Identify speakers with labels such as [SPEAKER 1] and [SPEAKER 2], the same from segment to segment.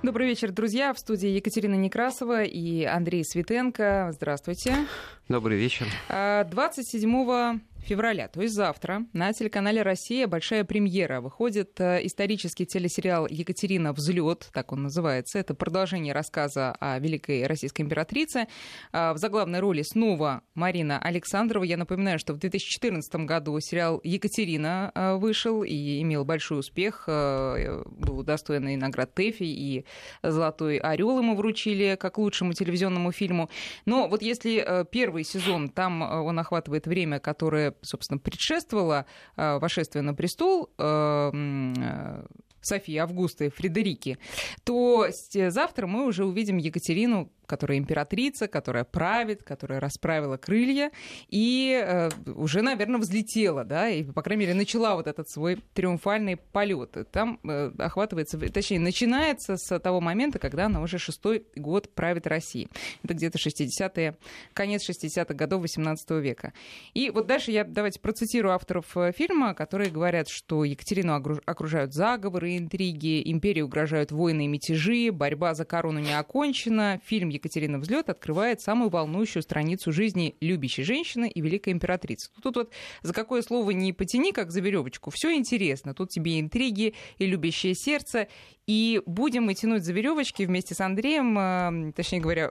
[SPEAKER 1] Добрый вечер, друзья. В студии Екатерина Некрасова и Андрей Светенко. Здравствуйте.
[SPEAKER 2] Добрый вечер.
[SPEAKER 1] 27 а, февраля, то есть завтра, на телеканале «Россия» большая премьера. Выходит э, исторический телесериал «Екатерина. Взлет», так он называется. Это продолжение рассказа о великой российской императрице. А, в заглавной роли снова Марина Александрова. Я напоминаю, что в 2014 году сериал «Екатерина» э, вышел и имел большой успех. Э, был удостоен и наград ТЭФИ, и «Золотой орел» ему вручили как лучшему телевизионному фильму. Но вот если первый сезон, там он охватывает время, которое собственно, предшествовала э, вошествию на престол э, э, Софии Августы Фредерики, то завтра мы уже увидим Екатерину которая императрица, которая правит, которая расправила крылья и э, уже, наверное, взлетела, да, и, по крайней мере, начала вот этот свой триумфальный полет. Там э, охватывается, точнее, начинается с того момента, когда она уже шестой год правит Россией. Это где-то 60-е, конец 60-х годов 18 века. И вот дальше я, давайте процитирую авторов э, фильма, которые говорят, что Екатерину окружают заговоры, интриги, империи угрожают войны и мятежи, борьба за корону не окончена, фильм Екатерина Взлет открывает самую волнующую страницу жизни любящей женщины и великой императрицы. Тут вот за какое слово не потяни, как за веревочку, все интересно. Тут тебе интриги и любящее сердце, и будем мы тянуть за веревочки вместе с Андреем, э, точнее говоря,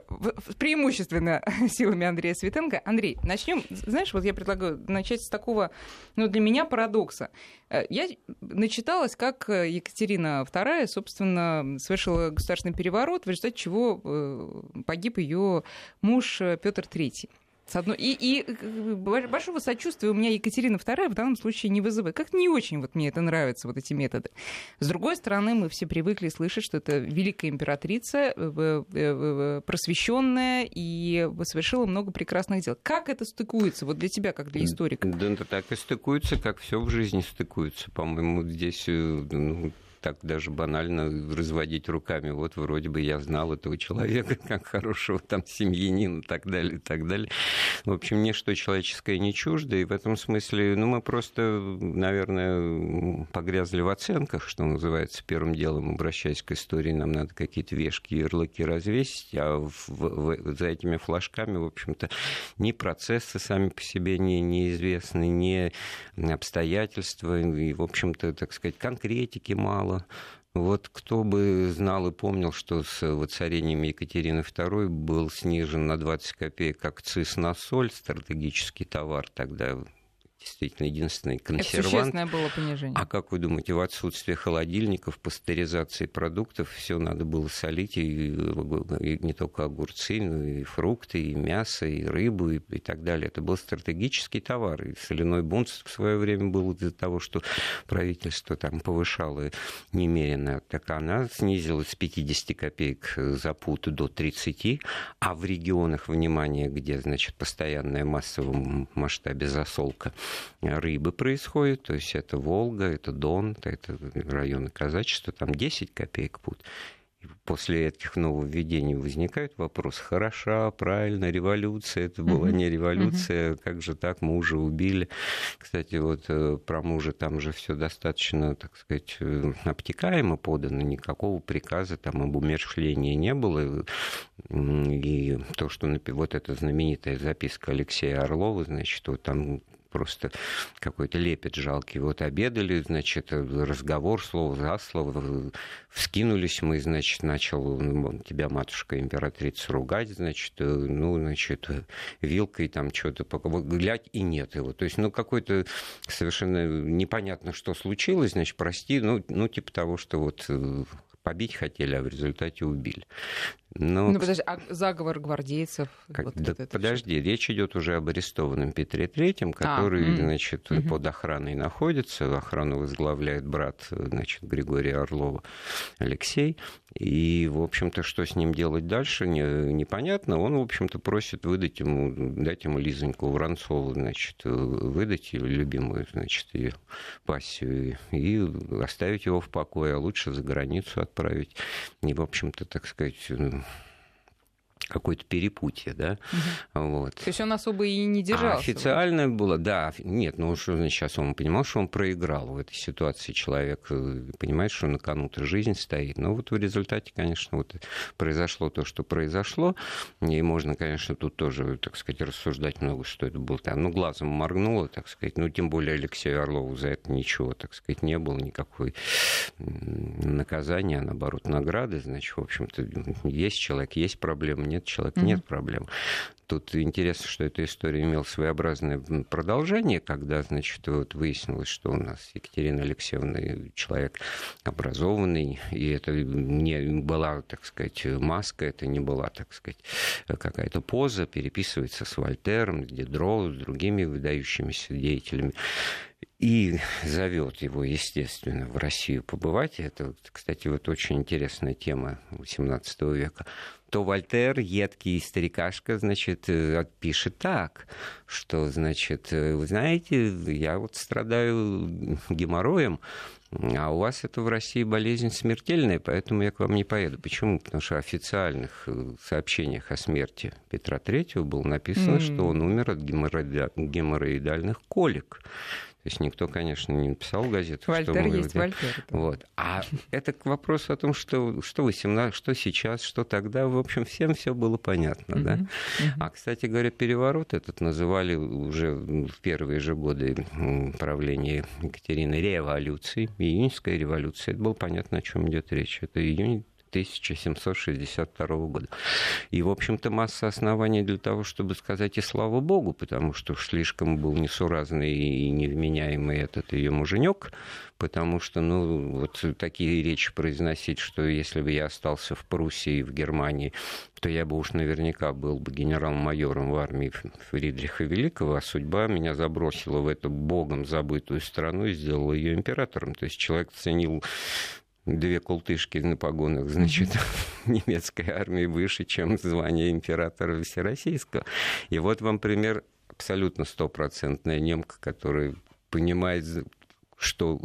[SPEAKER 1] преимущественно силами Андрея Светенко. Андрей, начнем. Знаешь, вот я предлагаю начать с такого, ну, для меня парадокса. Э, я начиталась, как Екатерина II, собственно, совершила государственный переворот, в результате чего э, погиб ее муж Петр III. С одной... И, и большого сочувствия у меня Екатерина II в данном случае не вызывает. Как не очень вот мне это нравятся, вот эти методы. С другой стороны, мы все привыкли слышать, что это великая императрица, э, э, э, просвещенная и совершила много прекрасных дел. Как это стыкуется вот для тебя, как для историка?
[SPEAKER 2] Да, это так и стыкуется, как все в жизни стыкуется. По-моему, здесь ну, так даже банально разводить руками. Вот вроде бы я знал этого человека как хорошего там семьянина и так далее, и так далее. В общем, ничто человеческое не чуждо, и в этом смысле, ну, мы просто, наверное, погрязли в оценках, что называется, первым делом, обращаясь к истории, нам надо какие-то вешки, ярлыки развесить, а в, в, за этими флажками, в общем-то, ни процессы сами по себе не, неизвестны, ни обстоятельства, и, в общем-то, так сказать, конкретики мало, мало. Вот кто бы знал и помнил, что с воцарением Екатерины II был снижен на 20 копеек акциз на соль, стратегический товар тогда действительно единственный консервант.
[SPEAKER 1] Это было понижение.
[SPEAKER 2] А как вы думаете, в отсутствие холодильников, пастеризации продуктов, все надо было солить, и, и не только огурцы, но и фрукты, и мясо, и рыбу, и, и так далее. Это был стратегический товар. И соляной бунт в свое время был из-за того, что правительство там повышало немерено. Так она снизилась с 50 копеек за пут до 30, а в регионах, внимания, где, значит, постоянная массовом масштабе засолка рыбы происходит, то есть это Волга, это Дон, это районы казачества, там 10 копеек путь после этих нововведений возникает вопрос, хороша, правильно, революция, это была не революция, как же так, мужа убили. Кстати, вот э, про мужа там же все достаточно, так сказать, э, обтекаемо подано, никакого приказа там об умершлении не было. И то, что вот эта знаменитая записка Алексея Орлова, значит, вот там просто какой-то лепет жалкий. Вот обедали, значит, разговор, слово за слово, вскинулись мы, значит, начал ну, тебя матушка императрица ругать, значит, э, ну, значит, вилкой там что-то, глядь, и нет его. То есть, ну, какой-то совершенно непонятно, что случилось, значит, прости, ну, ну типа того, что вот э, побить хотели, а в результате убили.
[SPEAKER 1] Но... Ну, подожди, а заговор гвардейцев?
[SPEAKER 2] Как... Вот да, вот подожди, все. речь идет уже об арестованном Петре Третьем, который, а, значит, угу. под охраной находится. Охрану возглавляет брат, значит, Григория Орлова Алексей. И, в общем-то, что с ним делать дальше, не, непонятно. Он, в общем-то, просит выдать ему, дать ему Лизоньку Воронцову, значит, выдать ее любимую, значит, ее пассию, и оставить его в покое, а лучше за границу отправить. И, в общем-то, так сказать, какое-то перепутье, да,
[SPEAKER 1] угу. вот. То есть он особо и не держался? А
[SPEAKER 2] официально было, да, нет, ну что сейчас он понимал, что он проиграл в этой ситуации, человек э, понимает, что на кону-то жизнь стоит, но вот в результате, конечно, вот произошло то, что произошло, и можно, конечно, тут тоже, так сказать, рассуждать много, что это было. Там, ну, глазом моргнуло, так сказать, ну, тем более Алексею Орлову за это ничего, так сказать, не было, никакой наказания, а наоборот, награды, значит, в общем-то, есть человек, есть проблема, нет человека, mm-hmm. нет проблем. Тут интересно, что эта история имела своеобразное продолжение, когда, значит, вот выяснилось, что у нас Екатерина Алексеевна человек образованный, и это не была, так сказать, маска, это не была, так сказать, какая-то поза, переписывается с Вольтером, Дидро, с другими выдающимися деятелями и зовет его, естественно, в Россию побывать. Это, кстати, вот очень интересная тема XVIII века. То Вольтер, едкий старикашка, значит, э, пишет так, что, значит, э, вы знаете, я вот страдаю геморроем, а у вас это в России болезнь смертельная, поэтому я к вам не поеду. Почему? Потому что в официальных э, сообщениях о смерти Петра Третьего было написано, mm-hmm. что он умер от геморроидальных колик. То есть никто, конечно, не написал в газету,
[SPEAKER 1] Вольтер что есть Вольтер.
[SPEAKER 2] Вот. А это к вопросу о том, что, что 18, что сейчас, что тогда, в общем, всем все было понятно. Да? А, кстати говоря, переворот этот называли уже в первые же годы правления Екатерины революцией, июньская революция. Это было понятно, о чем идет речь. Это июнь 1762 года. И, в общем-то, масса оснований для того, чтобы сказать и слава богу, потому что слишком был несуразный и невменяемый этот ее муженек, потому что, ну, вот такие речи произносить, что если бы я остался в Пруссии, в Германии, то я бы уж наверняка был бы генерал-майором в армии Фридриха Великого, а судьба меня забросила в эту богом забытую страну и сделала ее императором. То есть человек ценил две култышки на погонах, значит, немецкой армии выше, чем звание императора Всероссийского. И вот вам пример абсолютно стопроцентная немка, которая понимает что,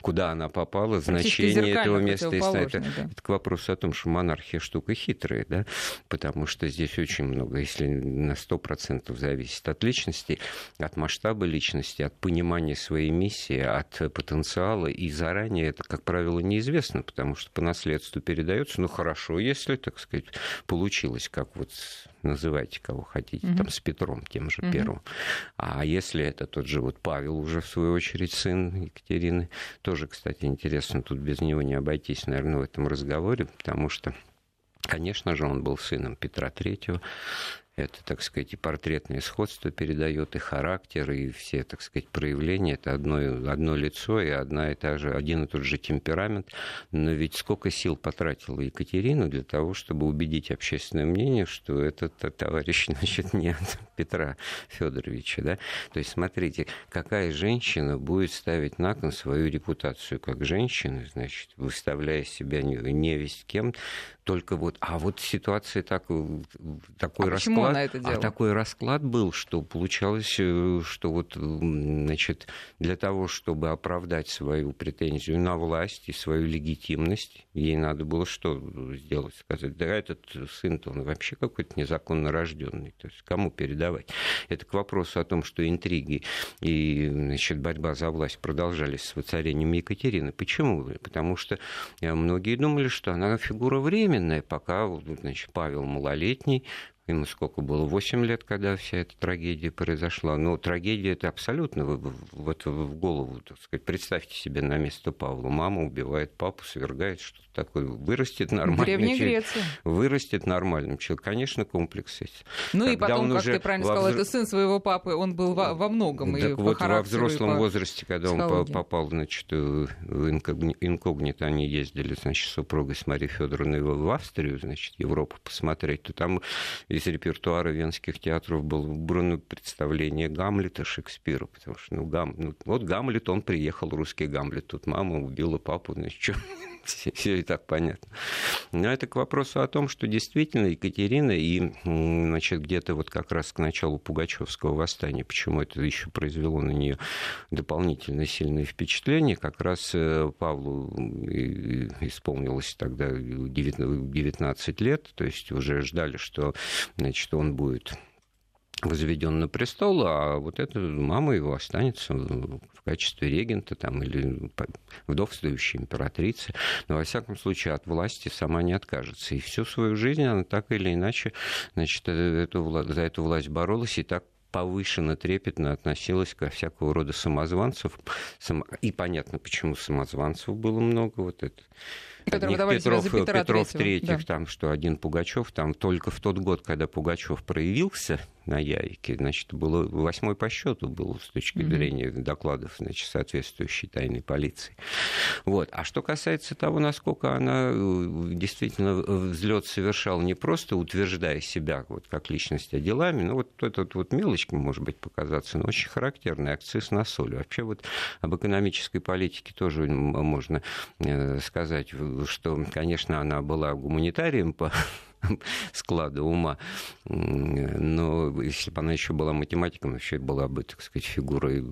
[SPEAKER 2] куда она попала, значение этого места. Это, да. это к вопросу о том, что монархия штука хитрая, да, потому что здесь очень много, если на 100% зависит от личности, от масштаба личности, от понимания своей миссии, от потенциала, и заранее это, как правило, неизвестно, потому что по наследству передается, ну хорошо, если, так сказать, получилось, как вот называйте кого хотите, mm-hmm. там с Петром тем же mm-hmm. первым. А если это тот же вот Павел уже в свою очередь сын Екатерины, тоже, кстати, интересно, тут без него не обойтись, наверное, в этом разговоре, потому что Конечно же, он был сыном Петра Третьего, это, так сказать, и портретное сходство передает, и характер, и все, так сказать, проявления. Это одно, одно лицо и одна и та же, один и тот же темперамент. Но ведь сколько сил потратила Екатерина для того, чтобы убедить общественное мнение, что этот товарищ, значит, не от Петра Федоровича, да? То есть, смотрите, какая женщина будет ставить на кон свою репутацию как женщина, значит, выставляя себя невесть кем, только вот, а вот ситуация так, такой а расклад, это а такой расклад был, что получалось, э, что вот, значит, для того, чтобы оправдать свою претензию на власть и свою легитимность, ей надо было что сделать? Сказать, да этот сын-то он вообще какой-то незаконно рожденный, то есть кому передавать? Это к вопросу о том, что интриги и, значит, борьба за власть продолжались с воцарением Екатерины. Почему? Потому что э, многие думали, что она фигура времени, временное, пока значит, Павел малолетний, Ему сколько было? восемь лет, когда вся эта трагедия произошла. Но трагедия это абсолютно вот в голову, так сказать. Представьте себе на место Павла. Мама убивает папу, свергает, что такое. Вырастет нормальный
[SPEAKER 1] человек.
[SPEAKER 2] Вырастет нормальным человеком. Конечно, комплекс есть.
[SPEAKER 1] Ну Когда и потом, как ты правильно сказал, это сын своего папы, он был во, во многом.
[SPEAKER 2] Так и вот по во взрослом по возрасте, когда он попал, значит, в инкогнито, они ездили, значит, с супругой с Марией Федоровной в Австрию, значит, Европу посмотреть, то там из репертуара венских театров было выбрано представление Гамлета Шекспира, потому что, ну, Гам... ну вот Гамлет, он приехал, русский Гамлет, тут мама убила папу, значит, что все, все и так понятно. Но это к вопросу о том, что действительно Екатерина и, значит, где-то вот как раз к началу Пугачевского восстания, почему это еще произвело на нее дополнительно сильное впечатление, как раз э, Павлу исполнилось тогда 19 лет, то есть уже ждали, что значит, он будет возведен на престол, а вот эта мама его останется в качестве регента там, или вдовствующей императрицы. Но, во всяком случае, от власти сама не откажется. И всю свою жизнь она так или иначе значит, э, эту, за эту власть боролась и так повышенно, трепетно относилась ко всякого рода самозванцев. И понятно, почему самозванцев было много. Вот это Одних Петров, Петров Третьих, да. там, что один Пугачев, там только в тот год, когда Пугачев проявился, на Ярике. Значит, было восьмой по счету был с точки mm-hmm. зрения докладов значит, соответствующей тайной полиции. Вот. А что касается того, насколько она э, действительно взлет совершала не просто утверждая себя вот, как личность, а делами, ну вот этот вот мелочка может быть показаться, но очень характерный акциз на соль. Вообще вот об экономической политике тоже можно э, сказать, что, конечно, она была гуманитарием по склада ума. Но если бы она еще была математиком, вообще была бы, так сказать, фигурой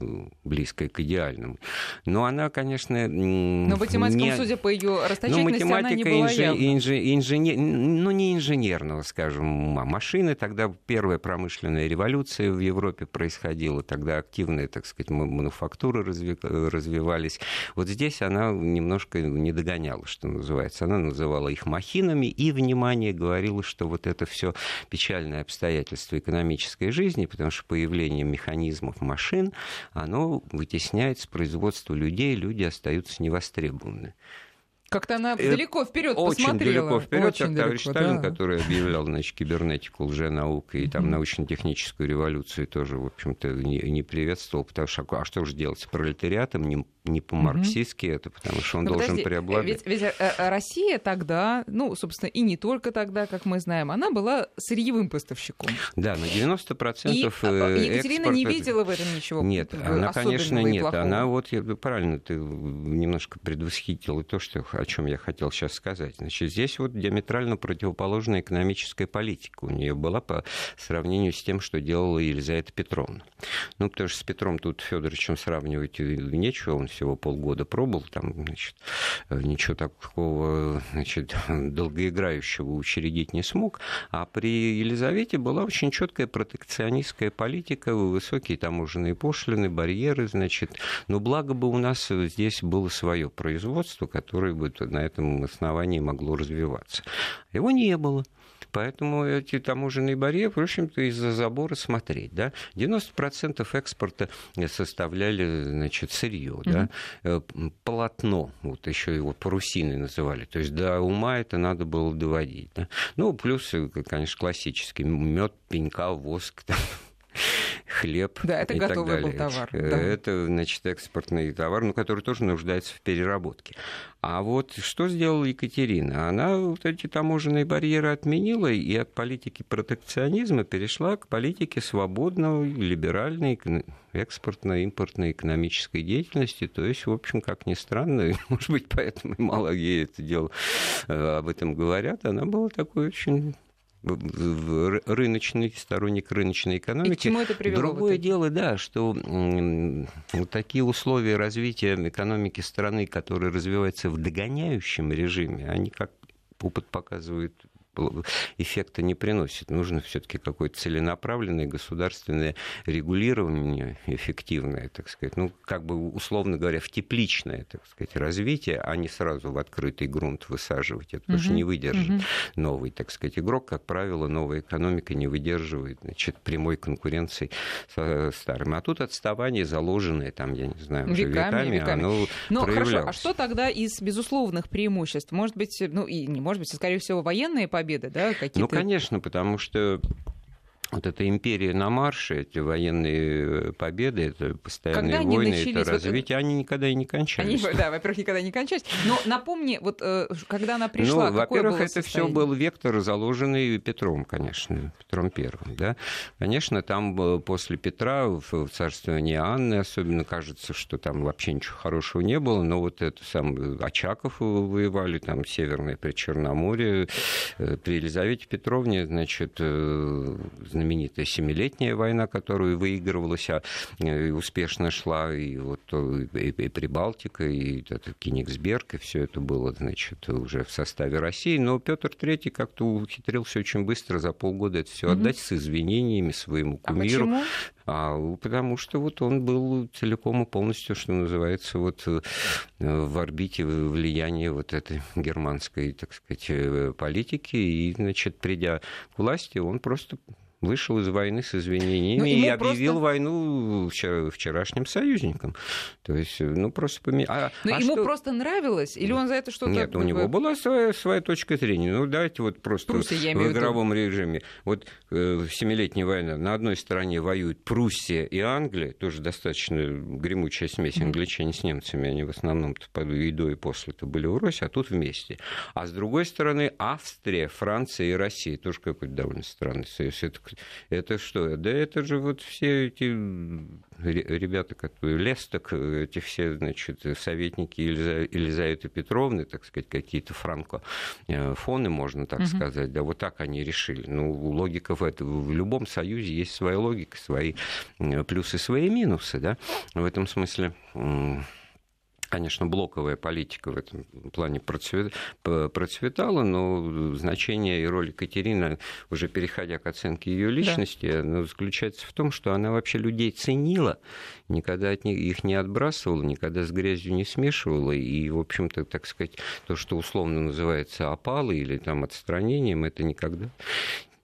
[SPEAKER 2] близкой к идеальному. Но она, конечно...
[SPEAKER 1] Но математиком, не... судя по ее расточительности, ну, она не была инж...
[SPEAKER 2] инж... инженер... ну, не инженерного, скажем, ума. Машины, тогда первая промышленная революция в Европе происходила, тогда активные, так сказать, мануфактуры разви... развивались. Вот здесь она немножко не догоняла, что называется. Она называла их махинами и, внимание, говорила говорила, что вот это все печальное обстоятельство экономической жизни, потому что появление механизмов машин, оно вытесняет с производства людей, люди остаются невостребованы.
[SPEAKER 1] Как-то она э, далеко вперед
[SPEAKER 2] Очень
[SPEAKER 1] посмотрела.
[SPEAKER 2] далеко вперед, как товарищ Сталин, да. который объявлял значит, кибернетику лженаукой и там научно-техническую революцию тоже, в общем-то, не, не приветствовал, потому что а что же делать с пролетариатом, не, не по-марксистски это, потому что он Но должен подожди, преобладать.
[SPEAKER 1] Ведь, ведь э, э, Россия тогда, ну, собственно, и не только тогда, как мы знаем, она была сырьевым поставщиком.
[SPEAKER 2] Да, на 90%
[SPEAKER 1] и Екатерина экспорта... не видела в этом ничего
[SPEAKER 2] Нет, она, конечно, нет. Она вот, правильно, ты немножко предвосхитила то, что о чем я хотел сейчас сказать. Значит, здесь вот диаметрально противоположная экономическая политика у нее была по сравнению с тем, что делала Елизавета Петровна. Ну, потому что с Петром тут Федоровичем сравнивать нечего, он всего полгода пробовал, там, значит, ничего такого, значит, долгоиграющего учредить не смог. А при Елизавете была очень четкая протекционистская политика, высокие таможенные пошлины, барьеры, значит. Но благо бы у нас здесь было свое производство, которое бы на этом основании могло развиваться. Его не было. Поэтому эти таможенные барьеры, в общем-то, из-за забора смотреть. Да? 90% экспорта составляли значит, сырье, mm-hmm. да? полотно, вот еще его парусиной называли. То есть до ума это надо было доводить. Да? Ну, плюс, конечно, классический мед, пенька, воск. Там, хлеб.
[SPEAKER 1] Да, это
[SPEAKER 2] и
[SPEAKER 1] готовый
[SPEAKER 2] так далее.
[SPEAKER 1] был товар. Да.
[SPEAKER 2] Это, значит, экспортный товар, но который тоже нуждается в переработке. А вот что сделала Екатерина? Она вот эти таможенные барьеры отменила и от политики протекционизма перешла к политике свободного, либеральной, экспортной, импортной экономической деятельности. То есть, в общем, как ни странно, может быть, поэтому мало ей это дело э, об этом говорят, она была такой очень рыночный, сторонник рыночной экономики. И к
[SPEAKER 1] чему это привело?
[SPEAKER 2] Другое дело, да, что такие условия развития экономики страны, которые развиваются в догоняющем режиме, они, как опыт показывает, эффекта не приносит. Нужно все-таки какое-то целенаправленное государственное регулирование эффективное, так сказать, ну, как бы, условно говоря, в тепличное, так сказать, развитие, а не сразу в открытый грунт высаживать. Это тоже не выдержит новый, так сказать, игрок. Как правило, новая экономика не выдерживает значит, прямой конкуренции со старым. А тут отставание, заложенное там, я не знаю, уже веками, веками, оно
[SPEAKER 1] Но
[SPEAKER 2] проявлялось.
[SPEAKER 1] хорошо, а что тогда из безусловных преимуществ? Может быть, ну и не может быть, а скорее всего, военные победы? Победы, да?
[SPEAKER 2] Какие-то... Ну, конечно, потому что вот эта империя на марше, эти военные победы, это постоянные Когда войны, это вот развитие, они никогда и не кончались.
[SPEAKER 1] Они, да, во-первых, никогда не кончались. Но напомни, вот э, когда она пришла,
[SPEAKER 2] ну, во-первых, это все был вектор, заложенный Петром, конечно, Петром Первым, да. Конечно, там после Петра в царствовании Анны особенно кажется, что там вообще ничего хорошего не было, но вот это сам Очаков воевали, там Северное Причерноморье, э, при Елизавете Петровне, значит, э, знаменитая Семилетняя война, которую выигрывалась, а э, успешно шла, и вот и, и Прибалтика, и это Кенигсберг, и все это было, значит, уже в составе России. Но Петр III как-то ухитрился очень быстро за полгода это все отдать mm-hmm. с извинениями своему а кумиру. А почему? А, потому что вот он был целиком и полностью, что называется, вот э, в орбите влияния вот этой германской, так сказать, э, политики. И, значит, придя к власти, он просто вышел из войны с извинениями ну, и объявил просто... войну вчерашним союзникам. То есть, ну, просто поменял.
[SPEAKER 1] А, Но а ему что... просто нравилось? Или он за это что-то...
[SPEAKER 2] Нет, у него была своя, своя точка зрения. Ну, давайте вот просто Пруссия, в игровом в режиме. Вот э, Семилетняя война. На одной стороне воюют Пруссия и Англия, тоже достаточно гремучая смесь. Mm-hmm. Англичане с немцами, они в основном-то и до, и после-то были в Руси, а тут вместе. А с другой стороны Австрия, Франция и Россия. Тоже какой-то довольно странный союз. Это это что? Да это же вот все эти ребята, которые Лесток, эти все, значит, советники Елизаветы Петровны, так сказать, какие-то франкофоны, можно так угу. сказать, да, вот так они решили. Ну, логика в этом, в любом союзе есть своя логика, свои плюсы, свои минусы, да, в этом смысле конечно, блоковая политика в этом плане процветала, но значение и роль Екатерины, уже переходя к оценке ее личности, да. заключается в том, что она вообще людей ценила, никогда от них, их не отбрасывала, никогда с грязью не смешивала, и, в общем-то, так сказать, то, что условно называется опалой или там отстранением, это никогда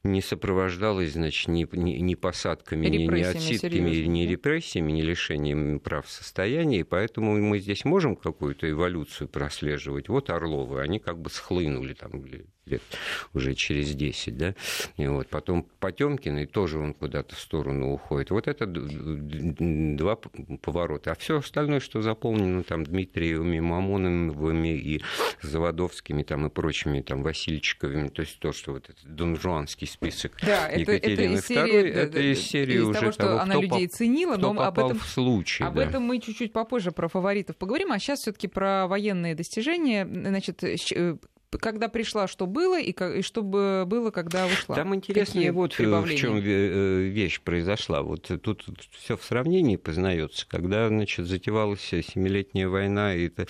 [SPEAKER 2] не сопровождалось, значит, ни, ни, ни посадками, ни, ни отсидками, ни репрессиями, ни лишением прав состояния, и поэтому мы здесь можем какую-то эволюцию прослеживать. Вот Орловы, они как бы схлынули там лет уже через 10, да, и вот потом Потемкин, и тоже он куда-то в сторону уходит. Вот это два поворота. А все остальное, что заполнено там Дмитриевыми, Мамоновыми и Заводовскими там и прочими там Васильчиковыми, то есть то, что вот этот донжуанский список да, Екатерины это, это II, это из серии из уже того, что того,
[SPEAKER 1] она
[SPEAKER 2] кто
[SPEAKER 1] людей ценила,
[SPEAKER 2] кто
[SPEAKER 1] но об этом,
[SPEAKER 2] в случай.
[SPEAKER 1] Об да. этом мы чуть-чуть попозже про фаворитов поговорим, а сейчас все-таки про военные достижения. Значит, э, когда пришла, что было, и, и что было, когда ушла.
[SPEAKER 2] Там интересно вот э, в чем э, вещь произошла. Вот тут все в сравнении познается. Когда, значит, затевалась Семилетняя война, и это,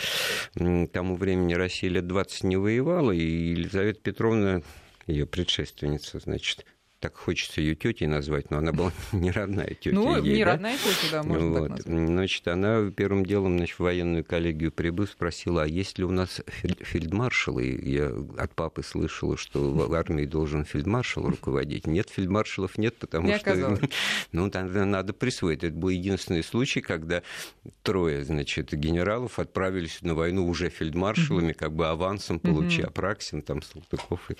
[SPEAKER 2] тому времени Россия лет 20 не воевала, и Елизавета Петровна ее предшественница, значит, так хочется ее тетей назвать, но она была не родная тетя.
[SPEAKER 1] Ну,
[SPEAKER 2] ей,
[SPEAKER 1] не
[SPEAKER 2] да?
[SPEAKER 1] родная тетя, да, можно вот. так назвать.
[SPEAKER 2] Значит, она первым делом значит, в военную коллегию прибыв, спросила, а есть ли у нас фельдмаршал? И я от папы слышала, что в армии должен фельдмаршал руководить. Нет, фельдмаршалов нет, потому не что... Оказалось. Ну, тогда надо присвоить. Это был единственный случай, когда трое, значит, генералов отправились на войну уже фельдмаршалами, как бы авансом получая Апраксин, там, Салтыков. И,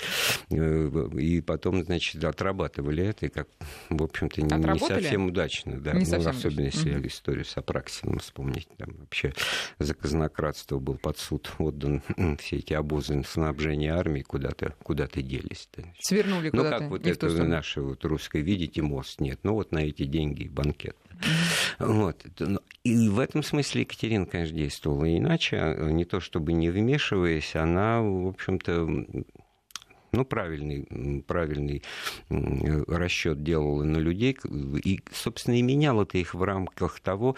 [SPEAKER 2] э, и потом, значит, отработали отрабатывали это, и как, в общем-то, не, не совсем удачно. Да. Не ну, совсем особенно удачно. если угу. историю с Апраксином вспомнить. Там вообще за казнократство был под суд отдан все эти обозы снабжения армии куда-то куда делись. Да.
[SPEAKER 1] Свернули
[SPEAKER 2] ну,
[SPEAKER 1] куда-то.
[SPEAKER 2] Ну, как вот это наше вот русское, видите, мост нет. Ну, вот на эти деньги банкет. Вот. Ну, и в этом смысле Екатерина, конечно, действовала иначе. Не то чтобы не вмешиваясь, она, в общем-то, ну, правильный, правильный расчет делала на людей. И, собственно, и менял это их в рамках того,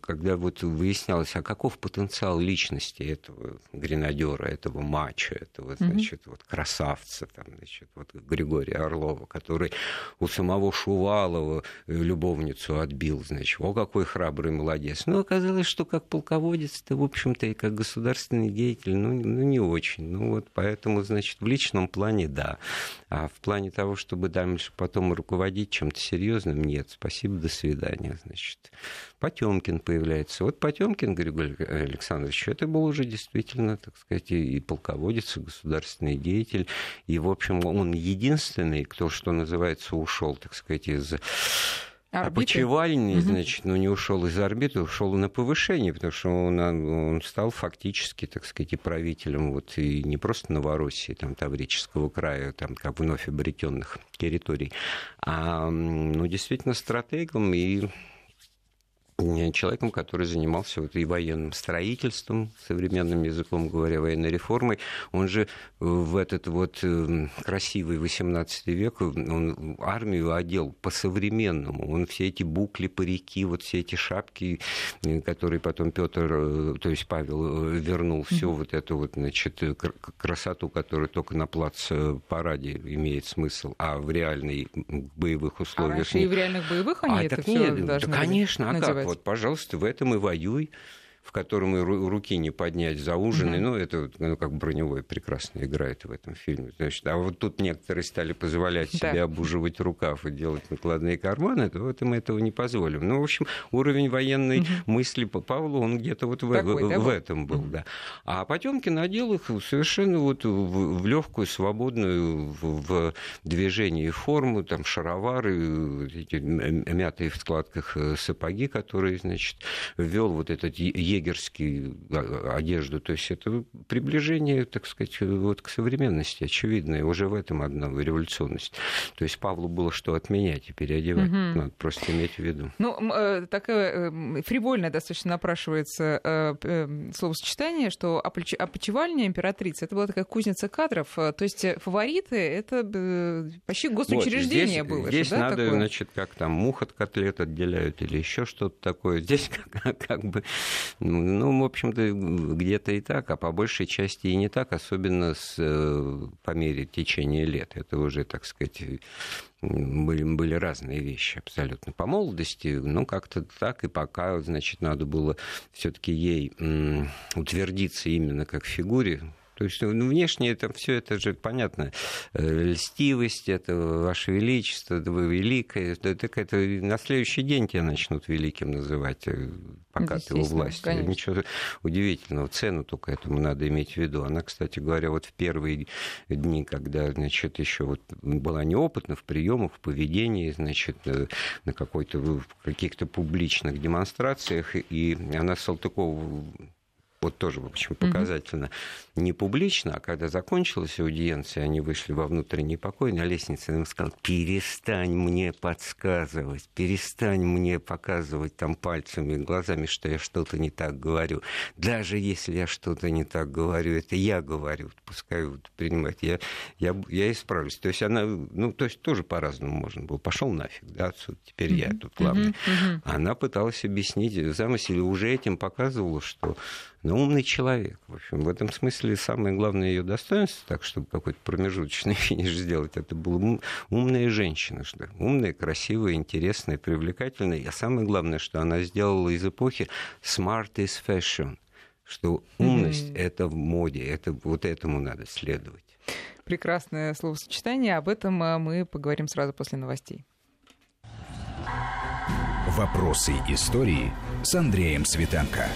[SPEAKER 2] когда вот выяснялось, а каков потенциал личности этого гренадера, этого мачо, этого, значит, вот красавца, там, значит, вот Григория Орлова, который у самого Шувалова э, любовницу отбил, значит, о, какой храбрый молодец. Но оказалось, что как полководец-то, в общем-то, и как государственный деятель, ну, ну не очень. Ну, вот поэтому, значит, в личном плане плане, да. А в плане того, чтобы дальше потом руководить чем-то серьезным, нет. Спасибо, до свидания, значит. Потемкин появляется. Вот Потемкин Григорий Александрович, это был уже действительно, так сказать, и полководец, и государственный деятель. И, в общем, он единственный, кто, что называется, ушел, так сказать, из Опочивальный, угу. значит, ну, не ушел из орбиты, ушел на повышение, потому что он, он стал фактически, так сказать, и правителем вот и не просто Новороссии, там, Таврического края, там, как вновь обретенных территорий, а, ну, действительно, стратегом и человеком, который занимался вот и военным строительством, современным языком говоря, военной реформой. Он же в этот вот эм, красивый 18 век, он армию одел по-современному. Он все эти букли, парики, вот все эти шапки, э, которые потом Петр, э, то есть Павел, э, вернул все mm-hmm. вот эту вот, значит, красоту, которая только на плац параде имеет смысл, а в реальных боевых условиях... А раньше
[SPEAKER 1] и в реальных боевых они а, это
[SPEAKER 2] так
[SPEAKER 1] все
[SPEAKER 2] нет,
[SPEAKER 1] должны
[SPEAKER 2] да, конечно, а как? Вот, пожалуйста, в этом и воюй в котором и руки не поднять за ужин. Mm-hmm. Ну, это ну, как броневой прекрасно играет в этом фильме. Значит, а вот тут некоторые стали позволять себе да. обуживать рукав и делать накладные карманы, то вот мы этого не позволим. Ну, в общем, уровень военной mm-hmm. мысли по Павлу, он где-то вот в, Такой, в, да, в этом был, mm-hmm. да. А Потемкин надел их совершенно вот в, в легкую, свободную в, в движении форму, там шаровары, эти мятые в складках э, сапоги, которые, значит, ввел вот этот егерские а, одежду. То есть это приближение, так сказать, вот к современности, очевидное. Уже в этом одна революционность. То есть Павлу было что отменять и переодевать. Угу. Надо просто иметь в виду.
[SPEAKER 1] Ну, э, такое э, фривольное достаточно напрашивается э, словосочетание, что опочивальня императрицы, это была такая кузница кадров. То есть фавориты, это почти госучреждение
[SPEAKER 2] вот,
[SPEAKER 1] было.
[SPEAKER 2] Здесь
[SPEAKER 1] же,
[SPEAKER 2] да, надо,
[SPEAKER 1] такое?
[SPEAKER 2] значит, как там мух от котлет отделяют или еще что-то такое. Здесь как, как бы ну, в общем-то, где-то и так, а по большей части и не так, особенно с, э, по мере течения лет. Это уже, так сказать, были, были разные вещи абсолютно. По молодости, ну, как-то так, и пока, значит, надо было все таки ей утвердиться именно как фигуре, то есть ну, внешне это все это же понятно. Э, льстивость, это Ваше Величество, это вы великое. Это, это на следующий день тебя начнут великим называть, э, пока ты у власти. Конечно. Ничего удивительного. Цену только этому надо иметь в виду. Она, кстати говоря, вот в первые дни, когда, значит, еще вот была неопытна в приемах, в поведении, значит, э, на какой-то каких-то публичных демонстрациях, и она Салтыкову вот тоже, в общем, показательно, mm-hmm. не публично, а когда закончилась аудиенция, они вышли во внутренний покой, на лестнице им сказал, перестань мне подсказывать, перестань мне показывать там пальцами, глазами, что я что-то не так говорю. Даже если я что-то не так говорю, это я говорю, пускай вот принимает, я, я, я исправлюсь. То есть она, ну, то есть тоже по-разному можно было. Пошел нафиг, да, отсюда, теперь mm-hmm. я тут главный. Mm-hmm. Она пыталась объяснить замысел, и уже этим показывала, что но умный человек. В общем, в этом смысле самое главное ее достоинство, так чтобы какой-то промежуточный финиш сделать, это была умная женщина. Что умная, красивая, интересная, привлекательная. А самое главное, что она сделала из эпохи smart is fashion что умность mm-hmm. это в моде, это вот этому надо следовать.
[SPEAKER 1] Прекрасное словосочетание. Об этом а, мы поговорим сразу после новостей.
[SPEAKER 3] Вопросы истории с Андреем Светенко.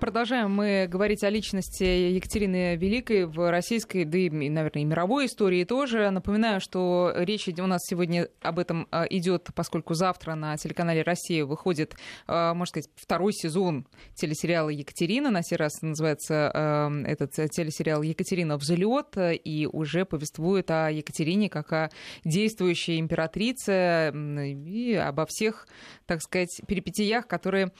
[SPEAKER 1] Продолжаем мы говорить о личности Екатерины Великой в российской, да и, наверное, и мировой истории тоже. Напоминаю, что речь у нас сегодня об этом а, идет, поскольку завтра на телеканале «Россия» выходит, а, можно сказать, второй сезон телесериала «Екатерина». На сей раз называется а, этот телесериал «Екатерина взлет» и уже повествует о Екатерине как о действующей императрице и обо всех, так сказать, перипетиях, которые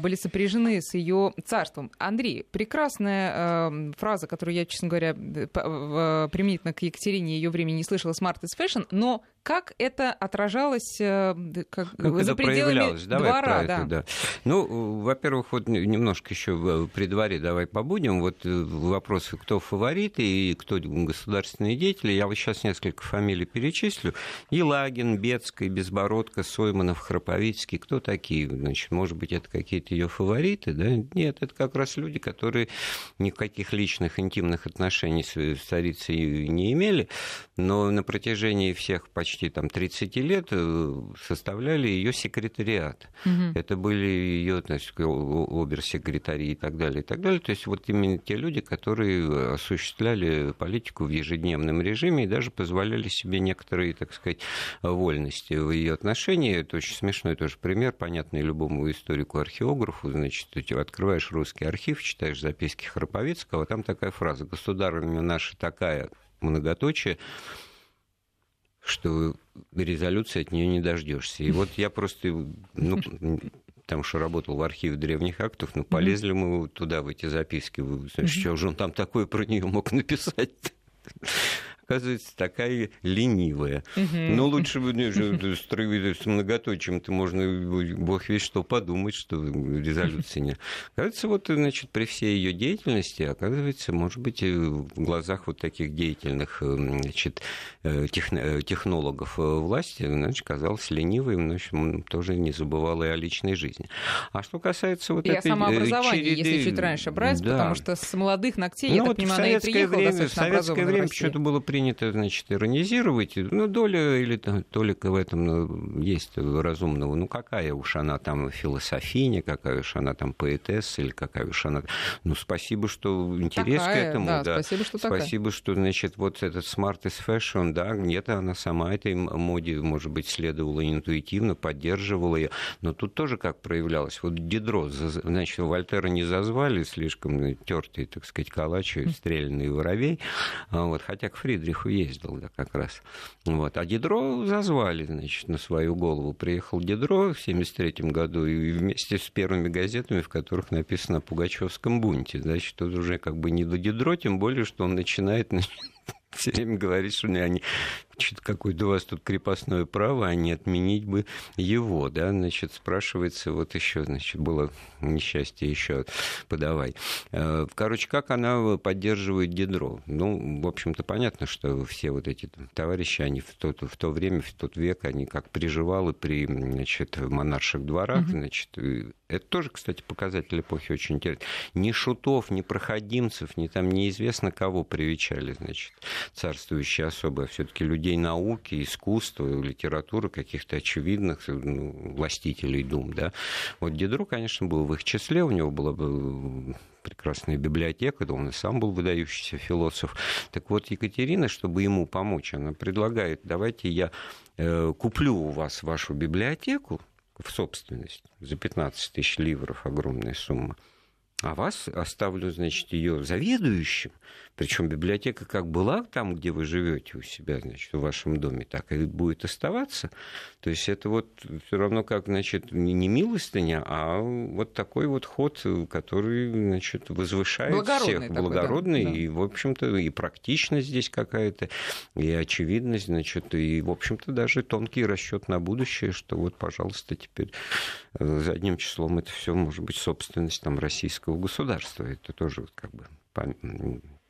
[SPEAKER 1] были сопряжены с ее царством царством. Андрей, прекрасная э, фраза, которую я, честно говоря, применительно к Екатерине ее времени не слышала, smart is fashion, но как это отражалось э, как,
[SPEAKER 2] как
[SPEAKER 1] за
[SPEAKER 2] это
[SPEAKER 1] пределами
[SPEAKER 2] давай
[SPEAKER 1] двора?
[SPEAKER 2] Про
[SPEAKER 1] да.
[SPEAKER 2] это, да. Ну, во-первых, вот немножко еще при дворе давай побудем. Вот э, вопросы, кто фавориты и кто государственные деятели. Я вот сейчас несколько фамилий перечислю. Елагин, Бецкая, Безбородко, Сойманов, Храповицкий. Кто такие? Значит, может быть, это какие-то ее фавориты, да? Нет, это как раз люди, которые никаких личных интимных отношений с царицей не имели, но на протяжении всех почти там 30 лет э, составляли ее секретариат. Угу. Это были ее значит, обер-секретари и так далее, и так далее. То есть вот именно те люди, которые осуществляли политику в ежедневном режиме и даже позволяли себе некоторые, так сказать, вольности в ее отношении. Это очень смешной тоже пример, понятный любому историку-археографу. Значит, ты открываешь русский архив, читаешь записки Храповицкого, там такая фраза «Государыня наша такая многоточие, что резолюции от нее не дождешься. И вот я просто, ну, потому что работал в архиве древних актов, ну, полезли мы туда, в эти записки. Значит, что же он там такое про нее мог написать? Оказывается такая ленивая. Угу. Но лучше бы с многоточием-то можно, бог весь что подумать, что резолюции нет. Оказывается, вот, значит, при всей ее деятельности, оказывается, может быть, в глазах вот таких деятельных значит, э, техно- технологов власти, значит, казалось ленивой, но общем, тоже не забывала и о личной жизни. А что касается вот
[SPEAKER 1] и
[SPEAKER 2] этой
[SPEAKER 1] о самообразовании,
[SPEAKER 2] череды...
[SPEAKER 1] если чуть раньше брать, да. потому что с молодых ногтей,
[SPEAKER 2] ну,
[SPEAKER 1] я
[SPEAKER 2] вот
[SPEAKER 1] так понимаю, и приехала
[SPEAKER 2] время, В советское время почему-то было принято, значит, иронизировать. Ну, доля или толика в этом ну, есть разумного. Ну, какая уж она там философиня, какая уж она там поэтесса, или какая уж она... Ну, спасибо, что интерес
[SPEAKER 1] такая,
[SPEAKER 2] к этому.
[SPEAKER 1] Да,
[SPEAKER 2] да.
[SPEAKER 1] Спасибо, что
[SPEAKER 2] Спасибо,
[SPEAKER 1] такая.
[SPEAKER 2] что, значит, вот этот smart is fashion, да, где-то она сама этой моде, может быть, следовала интуитивно, поддерживала ее. Но тут тоже как проявлялось. Вот Дидро, значит, Вольтера не зазвали, слишком тертый, так сказать, калач, стрельный воробей, а вот, хотя к Фридриху ездил, да, как раз. Вот. А Дидро зазвали, значит, на свою голову. Приехал Дидро в 1973 году и вместе с первыми газетами, в которых написано о Пугачевском бунте. Значит, тут уже как бы не до Дидро, тем более, что он начинает все время говорит, что они что-то какое-то у вас тут крепостное право, а не отменить бы его, да, значит, спрашивается, вот еще, значит, было несчастье еще подавай. Э, короче, как она поддерживает Дидро? Ну, в общем-то, понятно, что все вот эти товарищи, они в то, в то время, в тот век, они как приживалы при, значит, монарших дворах, mm-hmm. значит, это тоже, кстати, показатель эпохи очень интересный. Ни шутов, ни проходимцев, ни там неизвестно кого привечали, значит, царствующие особо, все таки людей науки, искусства, литературы, каких-то очевидных ну, властителей дум, да. Вот Дидро, конечно, был в их числе, у него была бы прекрасная библиотека, да он и сам был выдающийся философ. Так вот, Екатерина, чтобы ему помочь, она предлагает, давайте я э, куплю у вас вашу библиотеку в собственность за 15 тысяч ливров, огромная сумма, а вас оставлю, значит, ее заведующим, причем библиотека как была там, где вы живете у себя, значит, в вашем доме, так и будет оставаться. То есть это вот все равно как, значит, не милостыня, а вот такой вот ход, который, значит, возвышает
[SPEAKER 1] Благородный
[SPEAKER 2] всех.
[SPEAKER 1] такой,
[SPEAKER 2] Благородный,
[SPEAKER 1] да, да.
[SPEAKER 2] и, в общем-то, и практичность здесь какая-то, и очевидность, значит, и, в общем-то, даже тонкий расчет на будущее, что вот, пожалуйста, теперь э, задним числом это все может быть собственность там российского государства. Это тоже как бы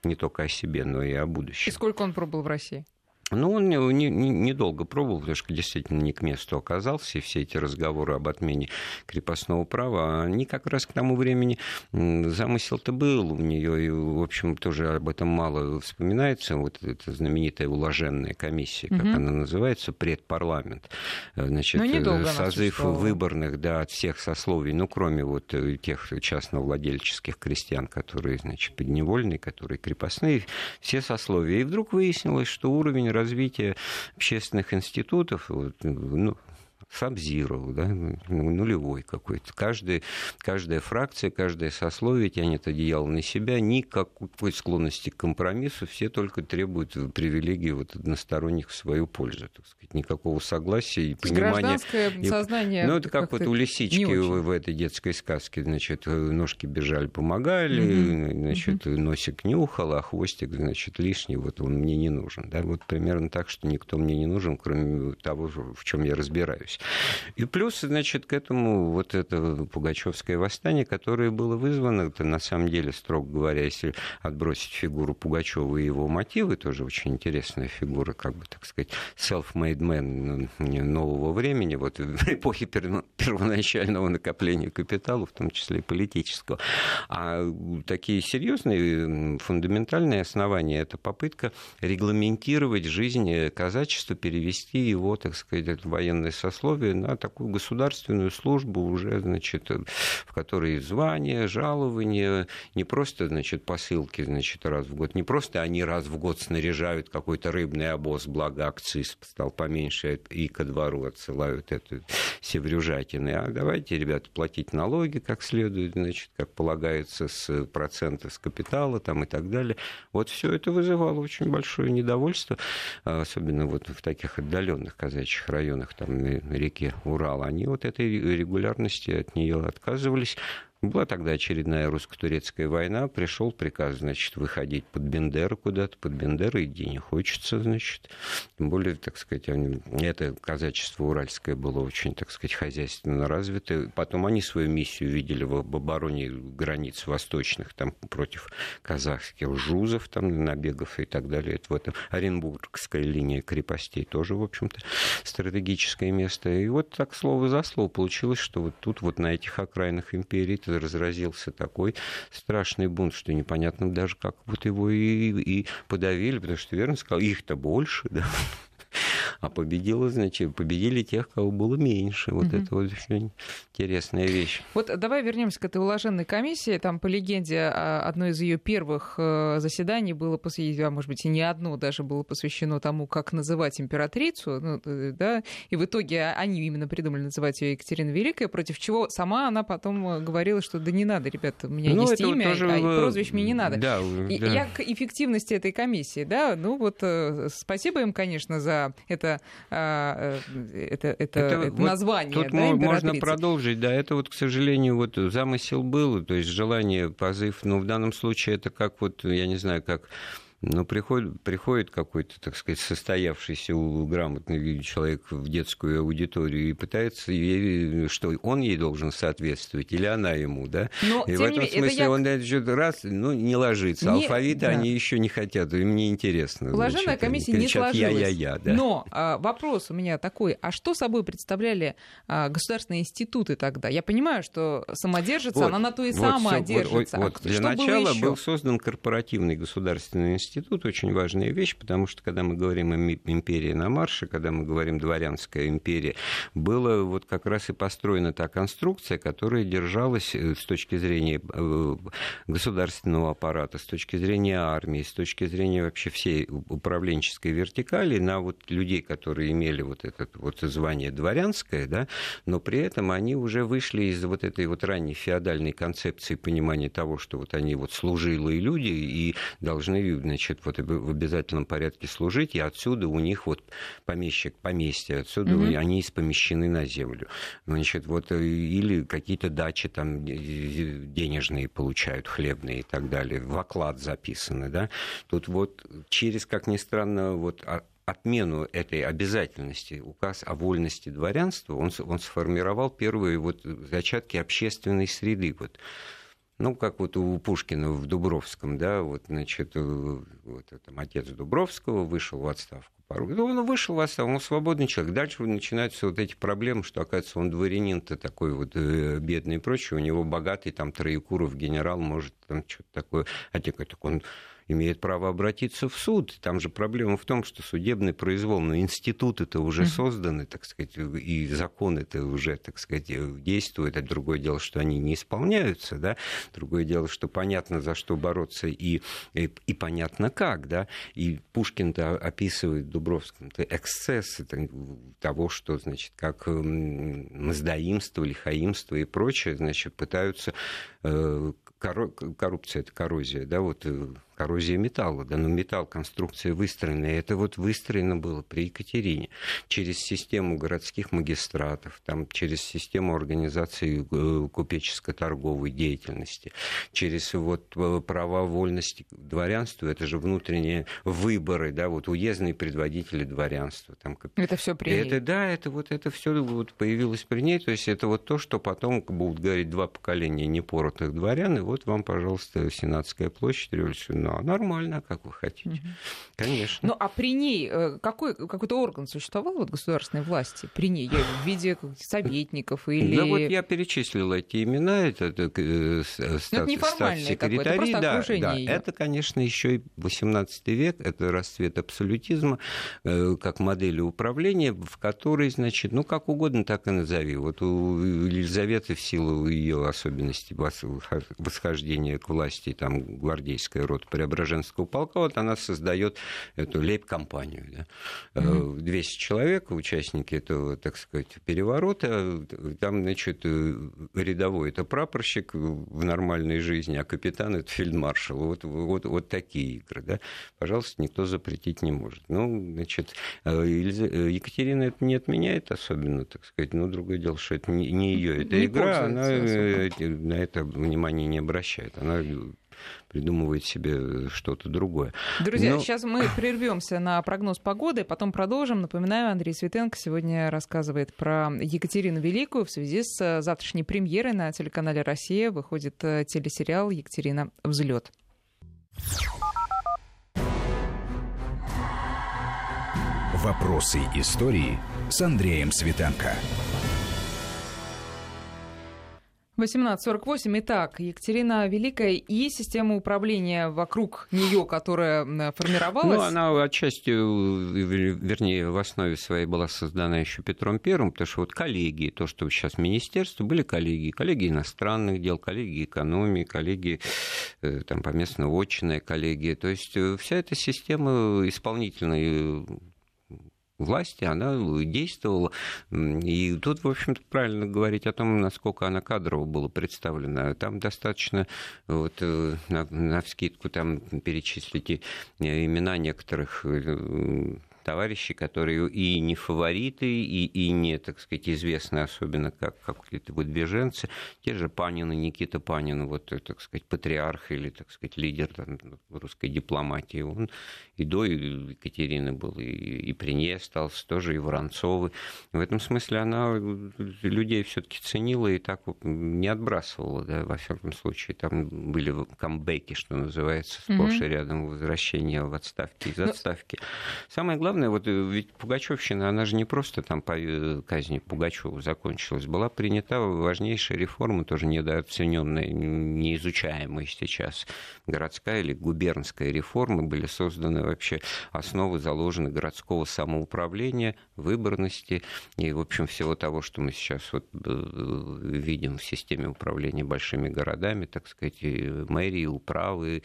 [SPEAKER 2] не только о себе, но и о будущем.
[SPEAKER 1] И сколько он пробыл в России?
[SPEAKER 2] Ну, он недолго не, не, пробовал, потому что действительно не к месту оказался, и все эти разговоры об отмене крепостного права, они как раз к тому времени, замысел-то был у нее, и, в общем, тоже об этом мало вспоминается, вот эта знаменитая уложенная комиссия, как угу. она называется, предпарламент, значит, созыв выборных, да, от всех сословий, ну, кроме вот тех частновладельческих крестьян, которые, значит, подневольные, которые крепостные, все сословия. И вдруг выяснилось, что уровень развития общественных институтов, вот, ну, сабзиру, да, ну, нулевой какой-то. Каждый, каждая фракция, каждое сословие тянет одеяло на себя, никакой склонности к компромиссу, все только требуют привилегий вот односторонних в свою пользу, так сказать, никакого согласия и понимания.
[SPEAKER 1] Гражданское и... сознание.
[SPEAKER 2] Ну, это как вот у лисички в, в этой детской сказке, значит, ножки бежали, помогали, mm-hmm. значит, mm-hmm. носик нюхал, а хвостик, значит, лишний, вот он мне не нужен, да, вот примерно так, что никто мне не нужен, кроме того, в чем я разбираюсь. И плюс, значит, к этому вот это пугачевское восстание, которое было вызвано, это на самом деле, строго говоря, если отбросить фигуру Пугачева и его мотивы, тоже очень интересная фигура, как бы, так сказать, self-made man нового времени, вот в эпохе первоначального накопления капитала, в том числе и политического. А такие серьезные фундаментальные основания – это попытка регламентировать жизнь казачества, перевести его, так сказать, в военное сословие на такую государственную службу уже, значит, в которой звания, жалования, не просто, значит, посылки, значит, раз в год, не просто они раз в год снаряжают какой-то рыбный обоз, благо акциз стал поменьше, и ко двору отсылают эту севрюжатины, а давайте, ребята, платить налоги как следует, значит, как полагается, с процента с капитала там и так далее. Вот все это вызывало очень большое недовольство, особенно вот в таких отдаленных казачьих районах, там на реке Урал. Они вот этой регулярности от нее отказывались. Была тогда очередная русско-турецкая война, пришел приказ, значит, выходить под Бендеру куда-то, под Бендеру идти не хочется, значит. Тем более, так сказать, они, это казачество уральское было очень, так сказать, хозяйственно развито. Потом они свою миссию видели в обороне границ восточных, там, против казахских жузов, там, набегов и так далее. Это в этом Оренбургская линия крепостей тоже, в общем-то, стратегическое место. И вот так слово за слово получилось, что вот тут, вот на этих окраинах империи разразился такой страшный бунт, что непонятно даже, как вот его и, и подавили, потому что верно сказал, их-то больше, да а победила, значит, победили тех, кого было меньше. Вот угу. это вот очень интересная вещь.
[SPEAKER 1] Вот давай вернемся к этой уложенной комиссии. Там, по легенде, а, одно из ее первых э, заседаний было посвящено, а может быть, и не одно даже было посвящено тому, как называть императрицу, ну, э, да, и в итоге они именно придумали называть ее Екатерина Великая, против чего сама она потом э, говорила, что да не надо, ребята, у меня ну, есть имя, тоже... а прозвищ мне не надо.
[SPEAKER 2] Да,
[SPEAKER 1] и,
[SPEAKER 2] да.
[SPEAKER 1] Я к эффективности этой комиссии, да, ну вот спасибо им, конечно, за это, а, это, это, это, это вот название.
[SPEAKER 2] Тут
[SPEAKER 1] да,
[SPEAKER 2] можно продолжить, да, это вот, к сожалению, вот замысел был, то есть желание, позыв, но в данном случае это как вот, я не знаю, как но приходит, приходит какой-то, так сказать, состоявшийся грамотный человек в детскую аудиторию и пытается ей, что он ей должен соответствовать, или она ему, да? Но, и в этом менее, смысле я... он значит, раз, ну, не ложится. Не... Алфавита да. они еще не хотят, им не интересно.
[SPEAKER 1] Уложенная комиссия не сложилась. Я-я-я, да. Но а, вопрос у меня такой, а что собой представляли а, государственные институты тогда? Я понимаю, что самодержится, вот, она на то и вот, сама все, держится.
[SPEAKER 2] Вот, вот, а для начала был создан корпоративный государственный институт, институт очень важная вещь, потому что когда мы говорим о империи на марше, когда мы говорим дворянская империя, была вот как раз и построена та конструкция, которая держалась э, с точки зрения э, государственного аппарата, с точки зрения армии, с точки зрения вообще всей управленческой вертикали на вот людей, которые имели вот это вот звание дворянское, да, но при этом они уже вышли из вот этой вот ранней феодальной концепции понимания того, что вот они вот служилые люди и должны, значит, вот в обязательном порядке служить, и отсюда у них вот помещик, поместье, отсюда угу. они испомещены на землю. Значит, вот э, или какие-то дачи там денежные получают, хлебные и так далее, в оклад записаны, да. Тут вот через, как ни странно, вот отмену этой обязательности, указ о вольности дворянства, он, он сформировал первые вот зачатки общественной среды. Вот ну, как вот у Пушкина в Дубровском, да, вот, значит, э, вот, там, отец Дубровского вышел в отставку. Ну, он вышел в отставку, он свободный человек. Дальше начинаются вот эти проблемы, что, оказывается, он дворянин-то такой вот э, бедный и прочее, у него богатый там Троекуров генерал может там что-то такое, а те так он имеет право обратиться в суд. Там же проблема в том, что судебный произвол, но институты-то уже mm-hmm. созданы, так сказать, и законы-то уже, так сказать, действуют. Это другое дело, что они не исполняются, да. Другое дело, что понятно, за что бороться и, и, и понятно как, да. И Пушкин-то описывает Дубровском-то эксцессы того, что, значит, как мздоимство, лихаимство и прочее, значит, пытаются э, коррупция это коррозия, да, вот э, коррозия металла, да, но металл, конструкция выстроена. И это вот выстроено было при Екатерине через систему городских магистратов, там, через систему организации э, купеческо-торговой деятельности, через вот э, права вольности дворянства, это же внутренние выборы, да, вот уездные предводители дворянства. Там,
[SPEAKER 1] это все при ней.
[SPEAKER 2] Это, да, это вот это все вот появилось при ней, то есть это вот то, что потом будут говорить два поколения непоротых дворян, и вот вам, пожалуйста, Сенатская площадь революционная ну, нормально, как вы хотите. Угу. Конечно.
[SPEAKER 1] Ну, а при ней э, какой, какой-то орган существовал вот, государственной власти? При ней? Я в виде советников или...
[SPEAKER 2] Да вот я перечислил эти имена. Это, это, э, стат,
[SPEAKER 1] это неформальное какое-то,
[SPEAKER 2] да, да,
[SPEAKER 1] ее.
[SPEAKER 2] Это, конечно, еще и 18 век, это расцвет абсолютизма э, как модели управления, в которой, значит, ну, как угодно, так и назови. Вот у Елизаветы в силу ее особенностей восхождения к власти, там, гвардейская рота Преображенского полка, вот она создает эту лейб-компанию. Да. Mm-hmm. 200 человек, участники этого, так сказать, переворота. Там, значит, рядовой это прапорщик в нормальной жизни, а капитан это фельдмаршал. Вот, вот, вот такие игры. Да. Пожалуйста, никто запретить не может. Ну, значит, Екатерина это не отменяет особенно, так сказать, но другое дело, что это не, не ее эта не игра, она э, на это внимание не обращает. Она придумывает себе что-то другое.
[SPEAKER 1] Друзья, Но... сейчас мы прервемся на прогноз погоды, потом продолжим. Напоминаю, Андрей Светенко сегодня рассказывает про Екатерину Великую в связи с завтрашней премьерой на телеканале «Россия». Выходит э, телесериал «Екатерина. Взлет».
[SPEAKER 3] Вопросы истории с Андреем Светенко.
[SPEAKER 1] 1848. Итак, Екатерина Великая и система управления вокруг нее, которая формировалась.
[SPEAKER 2] Ну, она отчасти, вернее, в основе своей была создана еще Петром Первым, потому что вот коллегии, то, что сейчас министерство, были коллегии, коллегии иностранных дел, коллегии экономии, коллегии э, там, поместно-отчинная коллегия. То есть э, вся эта система исполнительной власти, она действовала. И тут, в общем-то, правильно говорить о том, насколько она кадрово была представлена. Там достаточно вот, э, на, на вскидку там перечислить имена некоторых э, товарищи, которые и не фавориты, и, и не, так сказать, известны особенно как, как какие-то выдвиженцы. Те же Панин и Никита Панин, вот, э, так сказать, патриарх или, так сказать, лидер там, русской дипломатии. Он и до Екатерины был, и, и при ней остался тоже, и Воронцовы. В этом смысле она людей все таки ценила и так не отбрасывала, да, во всяком случае. Там были камбэки, что называется, сплошь mm-hmm. и рядом возвращение в отставки из ну, отставки. Самое главное, главное, вот э, ведь Пугачевщина, она же не просто там по э, казни Пугачева закончилась, была принята важнейшая реформа, тоже недооцененная, неизучаемая сейчас, городская или губернская реформа, были созданы вообще основы заложены городского самоуправления, выборности и, в общем, всего того, что мы сейчас вот э, видим в системе управления большими городами, так сказать, мэрии, управы,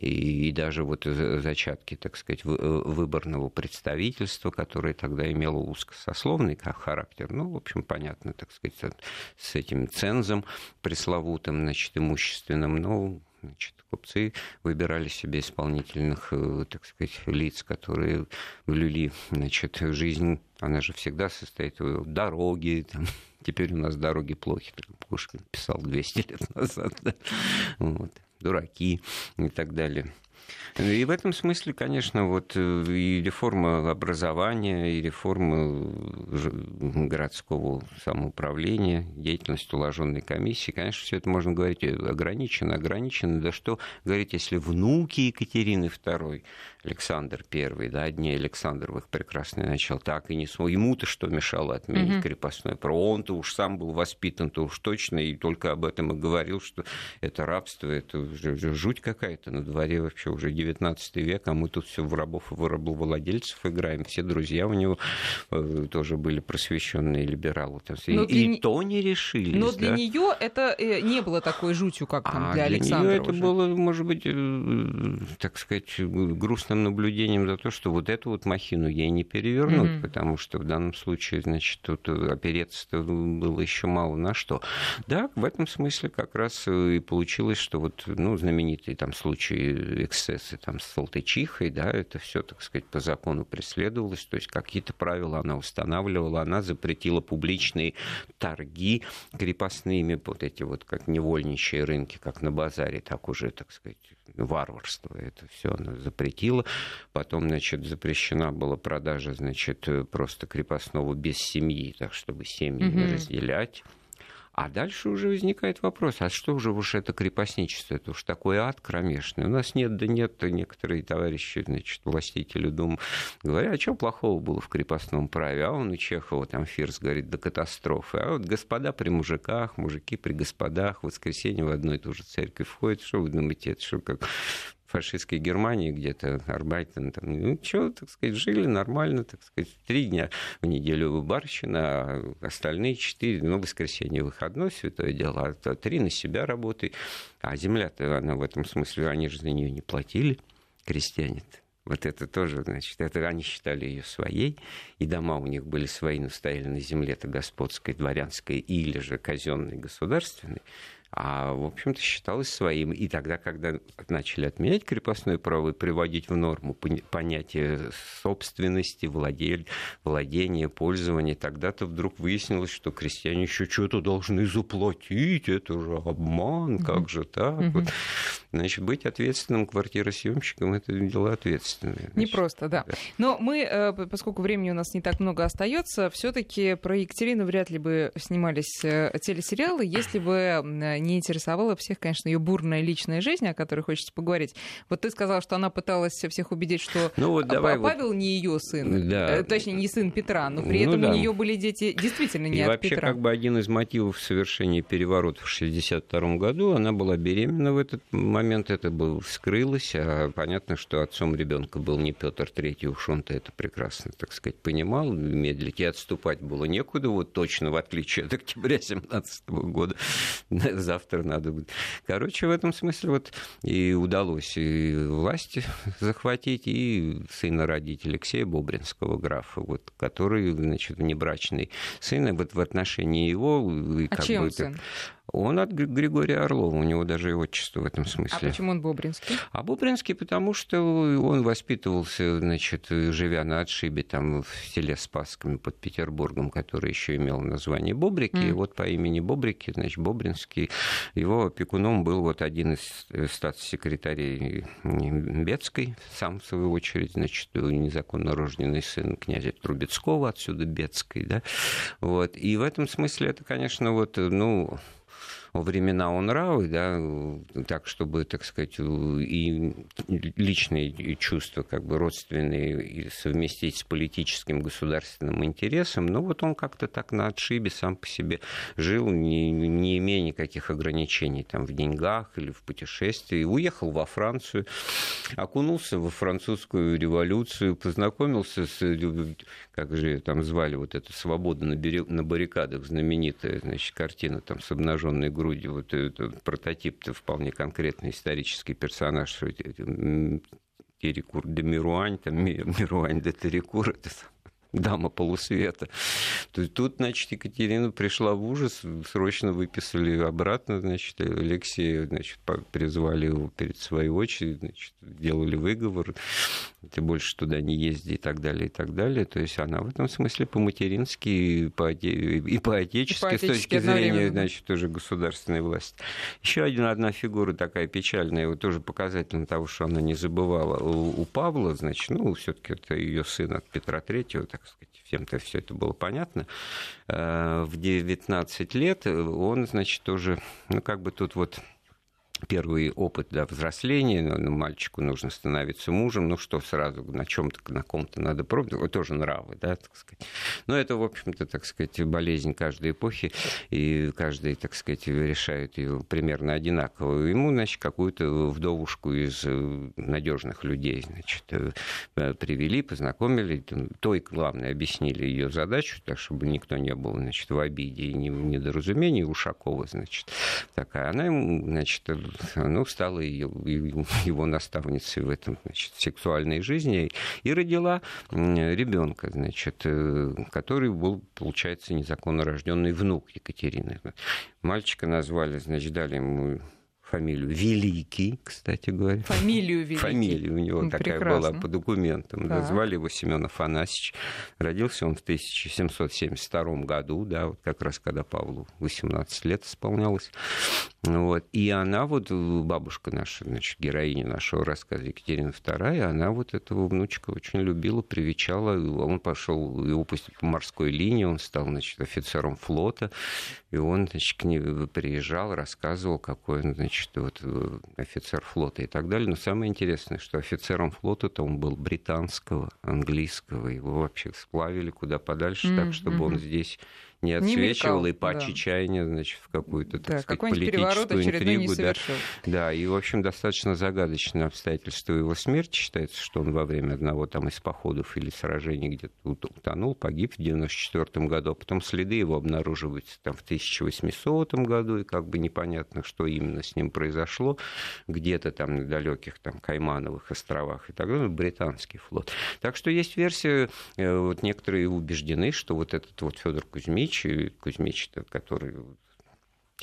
[SPEAKER 2] и, даже вот зачатки, так сказать, э, выборного представительства, которое тогда имело узкосословный характер, ну, в общем, понятно, так сказать, с этим цензом пресловутым, значит, имущественным, но значит, купцы выбирали себе исполнительных, э, так сказать, лиц, которые влюли, значит, жизнь, она же всегда состоит в дороге, там, теперь у нас дороги плохи, Пушкин писал 200 лет назад, да, вот. Дураки и так далее. И в этом смысле, конечно, вот э, и реформа образования, и реформа городского самоуправления, деятельность уложенной комиссии, конечно, все это можно говорить ограничено, ограничено. Да что говорить, если внуки Екатерины II, Александр I, да, одни Александровых прекрасное начало, так и не смог. Ему-то что мешало отменить угу. крепостное право? Он-то уж сам был воспитан-то уж точно, и только об этом и говорил, что это рабство, это жуть какая-то на дворе вообще уже 19 век, а мы тут все в рабов и в рабовладельцев играем. Все друзья у него э, тоже были просвещенные либералы. И,
[SPEAKER 1] Но
[SPEAKER 2] и
[SPEAKER 1] для...
[SPEAKER 2] то не решились.
[SPEAKER 1] Но для
[SPEAKER 2] да?
[SPEAKER 1] нее это э, не было такой жутью, как там
[SPEAKER 2] а
[SPEAKER 1] для
[SPEAKER 2] для
[SPEAKER 1] Александра.
[SPEAKER 2] Нее это было, может быть, э, так сказать, грустным наблюдением за то, что вот эту вот махину ей не перевернуть, mm-hmm. потому что в данном случае, значит, тут опереться было еще мало на что. Да, в этом смысле как раз и получилось, что вот, ну, знаменитые там случаи эксцессы там с Салтычихой, да, это все, так сказать, по закону преследовалось, то есть какие-то правила она устанавливала, она запретила публичные торги крепостными, вот эти вот как невольничьи рынки, как на базаре, так уже, так сказать, варварство. Это все она запретила. Потом, значит, запрещена была продажа, значит, просто крепостного без семьи, так чтобы семьи mm-hmm. разделять. А дальше уже возникает вопрос, а что же уж это крепостничество? Это уж такой ад кромешный. У нас нет, да нет, некоторые товарищи, значит, властители Дум говорят, а что плохого было в крепостном праве? А он у Чехова, там Фирс говорит, до катастрофы. А вот господа при мужиках, мужики при господах, в воскресенье в одну и ту же церковь входят. Что вы думаете, это что, как фашистской Германии где-то, Арбайтен, там, ну, что, так сказать, жили нормально, так сказать, три дня в неделю барщина, а остальные четыре, ну, воскресенье выходной, святое дело, а три на себя работай. А земля-то, она в этом смысле, они же за нее не платили, крестьяне -то. Вот это тоже, значит, это они считали ее своей, и дома у них были свои, но стояли на земле-то господской, дворянской или же казенной, государственной а, в общем-то, считалось своим. И тогда, когда начали отменять крепостное право и приводить в норму понятие собственности, владель, владения, пользования, тогда-то вдруг выяснилось, что крестьяне еще что-то должны заплатить, это же обман, как же так? Mm-hmm. Вот. Значит, быть ответственным квартиросъемщиком это дело ответственное.
[SPEAKER 1] Не просто, да. да. Но мы, э, поскольку времени у нас не так много остается, все-таки про Екатерину вряд ли бы снимались э, телесериалы, если бы не интересовала всех, конечно, ее бурная личная жизнь, о которой хочется поговорить. Вот ты сказал, что она пыталась всех убедить, что ну, вот давай Павел вот... не ее сын, да. Э, точнее, не сын Петра, но при ну, этом да. у нее были дети действительно не
[SPEAKER 2] И
[SPEAKER 1] от
[SPEAKER 2] вообще,
[SPEAKER 1] Петра.
[SPEAKER 2] как бы один из мотивов совершения переворота в 1962 году, она была беременна в этот момент, это было вскрылось, а понятно, что отцом ребенка был не Петр III, уж он-то это прекрасно, так сказать, понимал, медлить и отступать было некуда, вот точно, в отличие от октября 17 года, завтра надо будет. Короче, в этом смысле вот и удалось и власти захватить, и сына родить Алексея Бобринского, графа, вот, который, значит, внебрачный сын, и вот в отношении его...
[SPEAKER 1] А как чем бы, сын?
[SPEAKER 2] Он от Григория Орлова, у него даже и отчество в этом смысле.
[SPEAKER 1] А почему он Бобринский?
[SPEAKER 2] А Бобринский, потому что он воспитывался, значит, живя на отшибе там в селе Спасском под Петербургом, который еще имел название Бобрики, mm. и вот по имени Бобрики, значит, Бобринский, его опекуном был вот один из статс-секретарей Бецкой, сам, в свою очередь, значит, незаконно рожденный сын князя Трубецкого, отсюда Бецкой, да, вот, и в этом смысле это, конечно, вот, ну, времена нравы, да, так, чтобы, так сказать, и личные чувства, как бы родственные, и совместить с политическим государственным интересом, но вот он как-то так на отшибе сам по себе жил, не, не имея никаких ограничений там в деньгах или в путешествии, уехал во Францию, окунулся во французскую революцию, познакомился с, как же там звали вот эту «Свобода на, берег, на баррикадах», знаменитая, значит, картина там с обнаженной грудью, вот этот прототип-то вполне конкретный исторический персонаж, Терекур де Мируань, там Мируань де Терекур, это дама полусвета. То есть тут, значит, Екатерина пришла в ужас, срочно выписали обратно, значит, Алексея, значит, призвали его перед своей очередью, значит, делали выговор, ты больше туда не езди и так далее, и так далее. То есть она в этом смысле по-матерински и по-отечески, с точки зрения, значит, тоже государственной власти. Еще один, одна фигура такая печальная, вот тоже показательно того, что она не забывала. У, Павла, значит, ну, все-таки это ее сын от Петра Третьего, так сказать, всем-то все это было понятно. Э, в 19 лет он, значит, тоже, ну, как бы тут вот первый опыт да, взросления, но, ну, мальчику нужно становиться мужем, ну что сразу на чем-то, на ком-то надо пробовать, вот тоже нравы, да, так сказать. Но это, в общем-то, так сказать, болезнь каждой эпохи, и каждый, так сказать, решает ее примерно одинаково. Ему, значит, какую-то вдовушку из э, надежных людей, значит, э, привели, познакомили, то и главное, объяснили ее задачу, так, чтобы никто не был, значит, в обиде и недоразумении. Ушакова, значит, такая. Она ему, значит, ну, стала его наставницей в этом значит, сексуальной жизни и родила ребенка, значит, э, который был, получается, незаконно рожденный внук Екатерины. Мальчика назвали, значит, дали ему фамилию Великий, кстати говоря.
[SPEAKER 1] Фамилию Великий.
[SPEAKER 2] Фамилия у него такая была по документам. Да. Звали его Семен Афанасьевич. Родился он в 1772 году, да, вот как раз когда Павлу 18 лет исполнялось. Вот. И она, вот бабушка наша, значит, героиня нашего рассказа Екатерина II, она вот этого внучка очень любила, привечала. Он пошел его пустили по морской линии, он стал, значит, офицером флота. И он, значит, к ней приезжал, рассказывал, какой он, значит, вот, э, офицер флота и так далее. Но самое интересное, что офицером флота-то он был британского, английского. Его вообще сплавили куда подальше, mm-hmm. так, чтобы он здесь не отсвечивал не и по да. чаяния, значит, в какую-то, так да, сказать, политическую интригу. Да. да, и, в общем, достаточно загадочное обстоятельство его смерти. Считается, что он во время одного там из походов или сражений где-то утонул, погиб в 94 году, а потом следы его обнаруживаются там в 1800 году, и как бы непонятно, что именно с ним произошло, где-то там на далеких там Каймановых островах и так далее, британский флот. Так что есть версия, э, вот некоторые убеждены, что вот этот вот Федор Кузьмич Кузьмич, Кузьмич который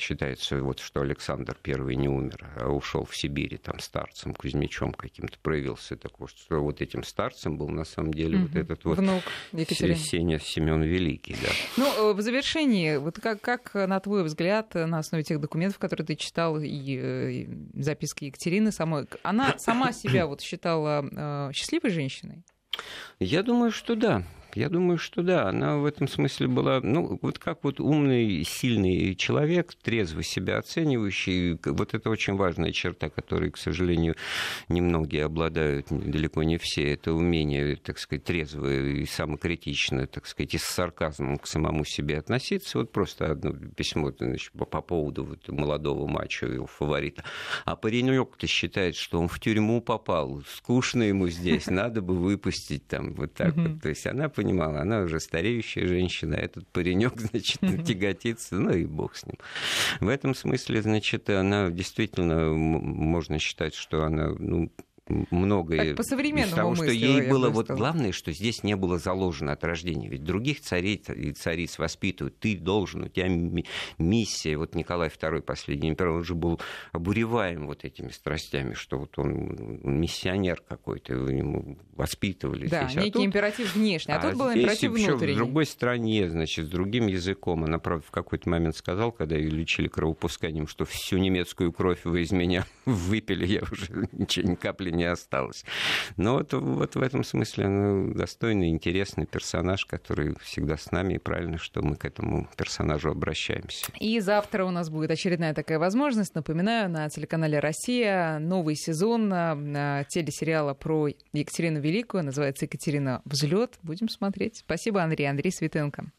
[SPEAKER 2] считается, вот, что Александр I не умер, а ушел в Сибири там старцем, Кузьмичом каким-то проявился. Так вот, что вот этим старцем был на самом деле угу. вот этот вот
[SPEAKER 1] Внук.
[SPEAKER 2] Сеня Семен Великий. Да.
[SPEAKER 1] Ну, э, в завершении, вот как, как, на твой взгляд, на основе тех документов, которые ты читал, и, и записки Екатерины самой, она сама себя вот считала э, счастливой женщиной?
[SPEAKER 2] Я думаю, что да. Я думаю, что да, она в этом смысле была, ну, вот как вот умный, сильный человек, трезво себя оценивающий, вот это очень важная черта, которой, к сожалению, немногие обладают, далеко не все, это умение, так сказать, трезво и самокритично, так сказать, и с сарказмом к самому себе относиться. Вот просто одно письмо значит, по поводу вот молодого мачо, его фаворита. А паренек-то считает, что он в тюрьму попал, скучно ему здесь, надо бы выпустить там вот так вот. То есть она понимала, она уже стареющая женщина, а этот паренек, значит, тяготится, ну и бог с ним. В этом смысле, значит, она действительно, можно считать, что она, ну, многое
[SPEAKER 1] по современному
[SPEAKER 2] того, что ей было вот главное, что здесь не было заложено от рождения. Ведь других царей и цариц воспитывают. Ты должен, у тебя миссия. Вот Николай II, последний император, он же был обуреваем вот этими страстями, что вот он, он миссионер какой-то, ему воспитывали
[SPEAKER 1] да, здесь. А некий тут, императив внешний, а, а тут был императив внутренний.
[SPEAKER 2] в другой стране, значит, с другим языком. Она, правда, в какой-то момент сказала, когда ее лечили кровопусканием, что всю немецкую кровь вы из меня выпили, я уже ничего, ни капли не осталось. Но вот, вот в этом смысле ну, достойный, интересный персонаж, который всегда с нами, и правильно, что мы к этому персонажу обращаемся.
[SPEAKER 1] И завтра у нас будет очередная такая возможность. Напоминаю, на телеканале «Россия» новый сезон телесериала про Екатерину Великую, называется «Екатерина. Взлет». Будем смотреть. Спасибо, Андрей. Андрей Светенко.